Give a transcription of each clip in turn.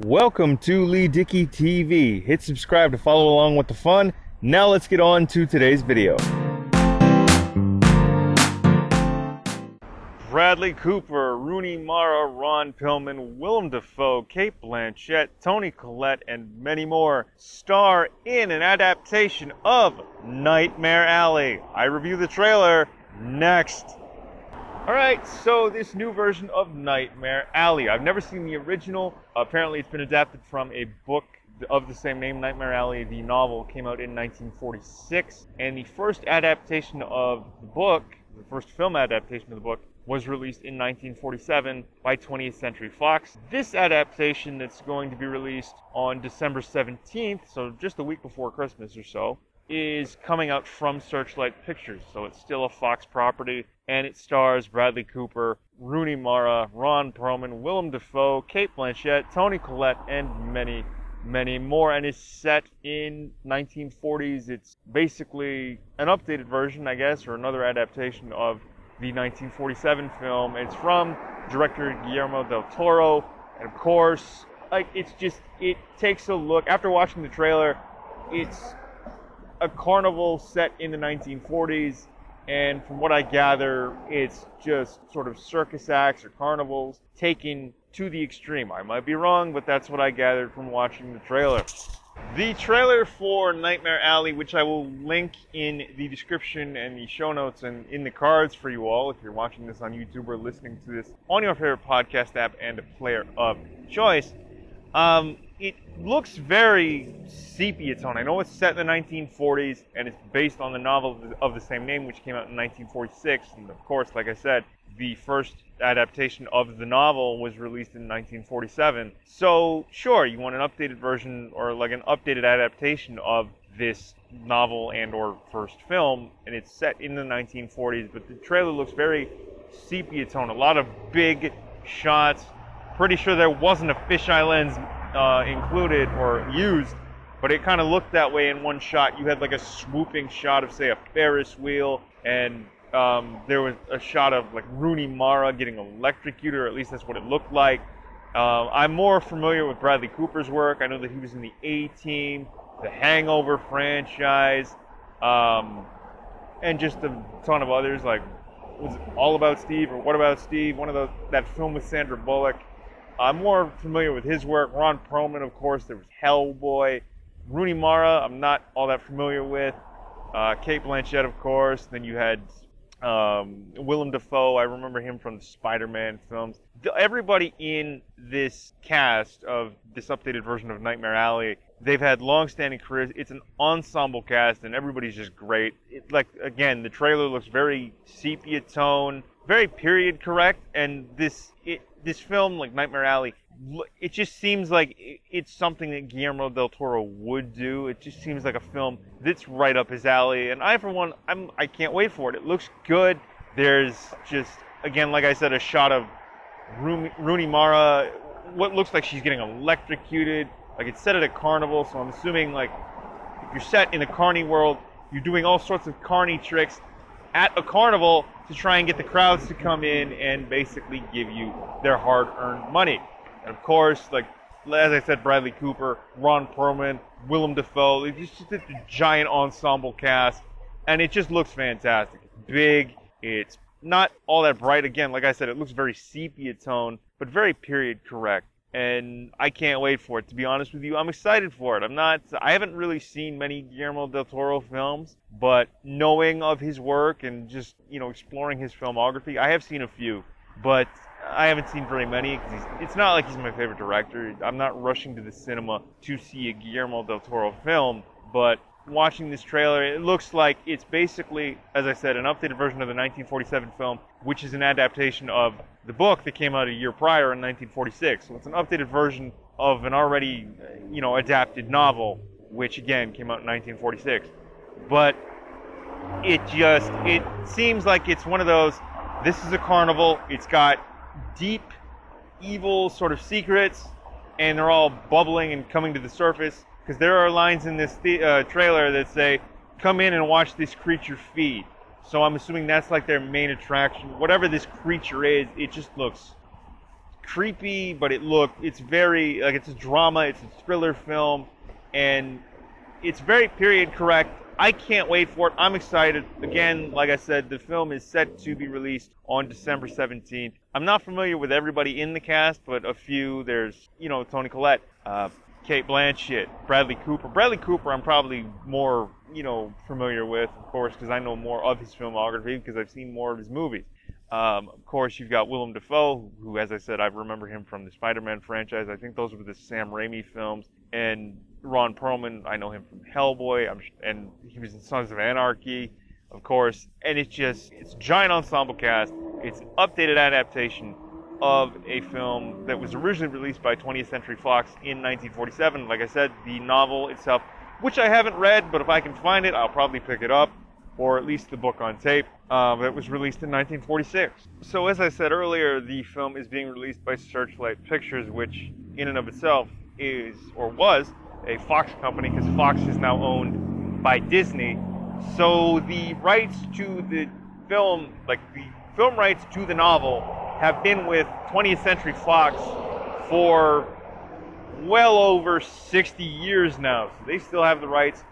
Welcome to Lee Dickey TV. Hit subscribe to follow along with the fun. Now let's get on to today's video. Bradley Cooper, Rooney Mara, Ron Perlman, Willem Dafoe, Cate Blanchett, Toni Collette, and many more star in an adaptation of Nightmare Alley. I review the trailer next. Alright, so this new version of Nightmare Alley. I've never seen the original. Apparently, it's been adapted from a book of the same name, Nightmare Alley. The novel came out in 1946. And the first adaptation of the book, the first film adaptation of the book, was released in 1947 by 20th Century Fox. This adaptation that's going to be released on December 17th, so just a week before Christmas or so, is coming out from Searchlight Pictures, so it's still a Fox property, and it stars Bradley Cooper, Rooney Mara, Ron Perlman, Willem Dafoe, Cate Blanchett, Toni Collette, and many, many more, and is set in 1940s. It's basically an updated version, I guess, or another adaptation of the 1947 film. It's from director Guillermo del Toro, and of course, like it's just it takes a look after watching the trailer. It's a carnival set in the 1940s, and from what I gather, it's just sort of circus acts or carnivals taken to the extreme. I might be wrong, but that's what I gathered from watching the trailer. The trailer for Nightmare Alley, which I will link in the description and the show notes and in the cards for you all if you're watching this on YouTube or listening to this on your favorite podcast app and a player of choice. Um, it looks very sepia tone. I know it's set in the 1940s and it's based on the novel of the same name, which came out in 1946. And of course, like I said, the first adaptation of the novel was released in 1947. So, sure, you want an updated version or like an updated adaptation of this novel and or first film and it's set in the 1940s but the trailer looks very sepia tone a lot of big shots pretty sure there wasn't a fisheye lens uh, included or used, but it kind of looked that way in one shot. You had like a swooping shot of, say, a Ferris wheel, and um, there was a shot of like Rooney Mara getting electrocuted, or at least that's what it looked like. Uh, I'm more familiar with Bradley Cooper's work. I know that he was in the A Team, the Hangover franchise, um, and just a ton of others like was All About Steve or What About Steve? One of those that film with Sandra Bullock. I'm more familiar with his work. Ron Perlman, of course. There was Hellboy. Rooney Mara, I'm not all that familiar with. Uh, Cate Blanchett, of course. Then you had um, Willem Dafoe. I remember him from the Spider-Man films. Everybody in this cast of this updated version of Nightmare Alley, they've had long-standing careers. It's an ensemble cast, and everybody's just great. It, like again, the trailer looks very sepia tone, very period correct, and this it, this film, like Nightmare Alley, it just seems like it's something that Guillermo del Toro would do. It just seems like a film that's right up his alley, and I, for one, I'm I can't wait for it. It looks good. There's just again, like I said, a shot of Rooney Mara, what looks like she's getting electrocuted. Like it's set at a carnival, so I'm assuming like if you're set in the carny world, you're doing all sorts of carny tricks at a carnival to try and get the crowds to come in and basically give you their hard-earned money. And of course, like as I said, Bradley Cooper, Ron Perlman, Willem Dafoe. It's just a giant ensemble cast, and it just looks fantastic. It's big. It's not all that bright. Again, like I said, it looks very sepia tone, but very period correct and I can't wait for it. To be honest with you, I'm excited for it. I'm not. I haven't really seen many Guillermo del Toro films, but knowing of his work and just you know exploring his filmography, I have seen a few, but I haven't seen very many it's not like he's my favorite director. I'm not rushing to the cinema to see a Guillermo del Toro film, but watching this trailer, it looks like it's basically, as I said, an updated version of the 1947 film, which is an adaptation of the book that came out a year prior in 1946. So it's an updated version of an already, you know, adapted novel, which again came out in 1946. But it just it seems like it's one of those. This is a carnival. It's got deep, evil sort of secrets, and they're all bubbling and coming to the surface because there are lines in this uh, trailer that say, "Come in and watch this creature feed." So I'm assuming that's like their main attraction. Whatever this creature is, it just looks creepy, but it look it's very like it's a drama, it's a thriller film, and it's very period correct. I can't wait for it. I'm excited. Again, like I said, the film is set to be released on December 17th. I'm not familiar with everybody in the cast, but a few. There's, you know, Toni Collette, uh, Cate Blanchett, Bradley Cooper. Bradley Cooper, I'm probably more, you know, familiar with, of course, because I know more of his filmography because I've seen more of his movies. Um, of course, you've got Willem Dafoe, who, as I said, I remember him from the Spider-Man franchise. I think those were the Sam Raimi films. And Ron Perlman, I know him from Hellboy, I'm, and he was in Sons of Anarchy, of course. And it's just, it's giant ensemble cast. It's updated adaptation of a film that was originally released by 20th Century Fox in 1947. Like I said, the novel itself, which I haven't read, but if I can find it, I'll probably pick it up or at least the book on tape, uh, that was released in 1946. So, as I said earlier, the film is being released by Searchlight Pictures, which, in and of itself, is or was a Fox company because Fox is now owned by Disney. So, the rights to the film, like the film rights to the novel, have been with 20th Century Fox for well over 60 years now. So, they still have the rights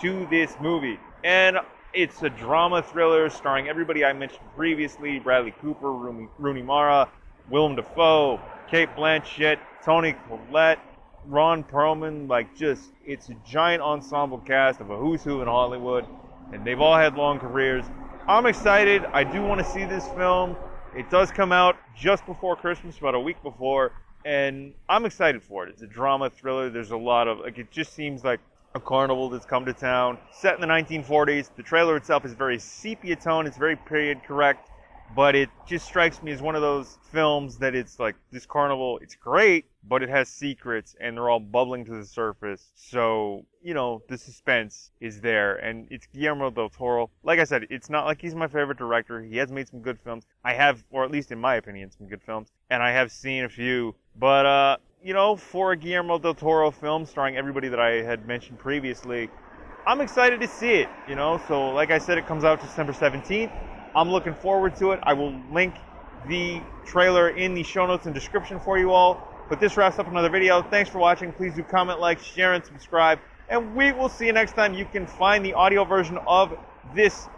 to this movie. And it's a drama thriller starring everybody I mentioned previously Bradley Cooper, Rooney, Mara, Willem Dafoe, Cate Blanchett, Toni Collette, Ron Perlman. Like, just, it's a giant ensemble cast of a who's who in Hollywood, and they've all had long careers. I'm excited. I do want to see this film. It does come out just before Christmas, about a week before, and I'm excited for it. It's a drama thriller. There's a lot of, like, it just seems like a carnival that's come to town. Set in the 1940s. The trailer itself is very sepia tone. It's very period correct, but it just strikes me as one of those films that it's like this carnival. It's great, but it has secrets and they're all bubbling to the surface. So you know the suspense is there, and it's Guillermo del Toro. Like I said, it's not like he's my favorite director. He has made some good films. I have, or at least in my opinion, some good films, and I have seen a few. But uh, you know, for a Guillermo del Toro film starring everybody that I had mentioned previously, I'm excited to see it, you know. So, like I said, it comes out December 17th. I'm looking forward to it. I will link the trailer in the show notes and description for you all. But this wraps up another video. Thanks for watching. Please do comment, like, share, and subscribe. And we will see you next time. You can find the audio version of this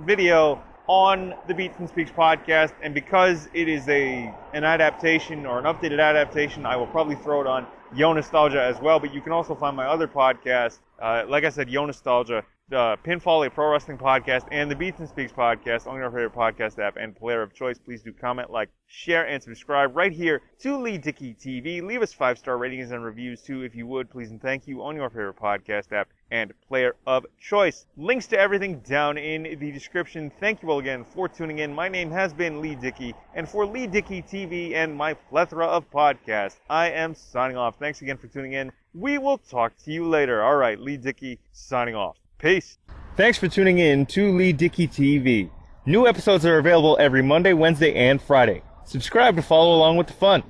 video on the Beats and Speaks podcast, and because it is a an adaptation or an updated adaptation, I will probably throw it on Yo Nostalgia as well. But you can also find my other podcast, uh, like I said, Yo Nostalgia, the Pinfall, a pro wrestling podcast, and the Beats and Speaks podcast on your favorite podcast app and player of choice. Please do comment, like, share, and subscribe right here to Lee Dickey TV. Leave us five star ratings and reviews too, if you would, please and thank you on your favorite podcast app and player of choice. Links to everything down in the description. Thank you all again for tuning in. My name has been Lee Dickey, and for Lee Dickey TV and my plethora of podcasts, I am signing off. Thanks again for tuning in. We will talk to you later. All right, Lee Dickey signing off. Peace. Thanks for tuning in to Lee Dickey TV. New episodes are available every Monday, Wednesday, and Friday. Subscribe to follow along with the fun.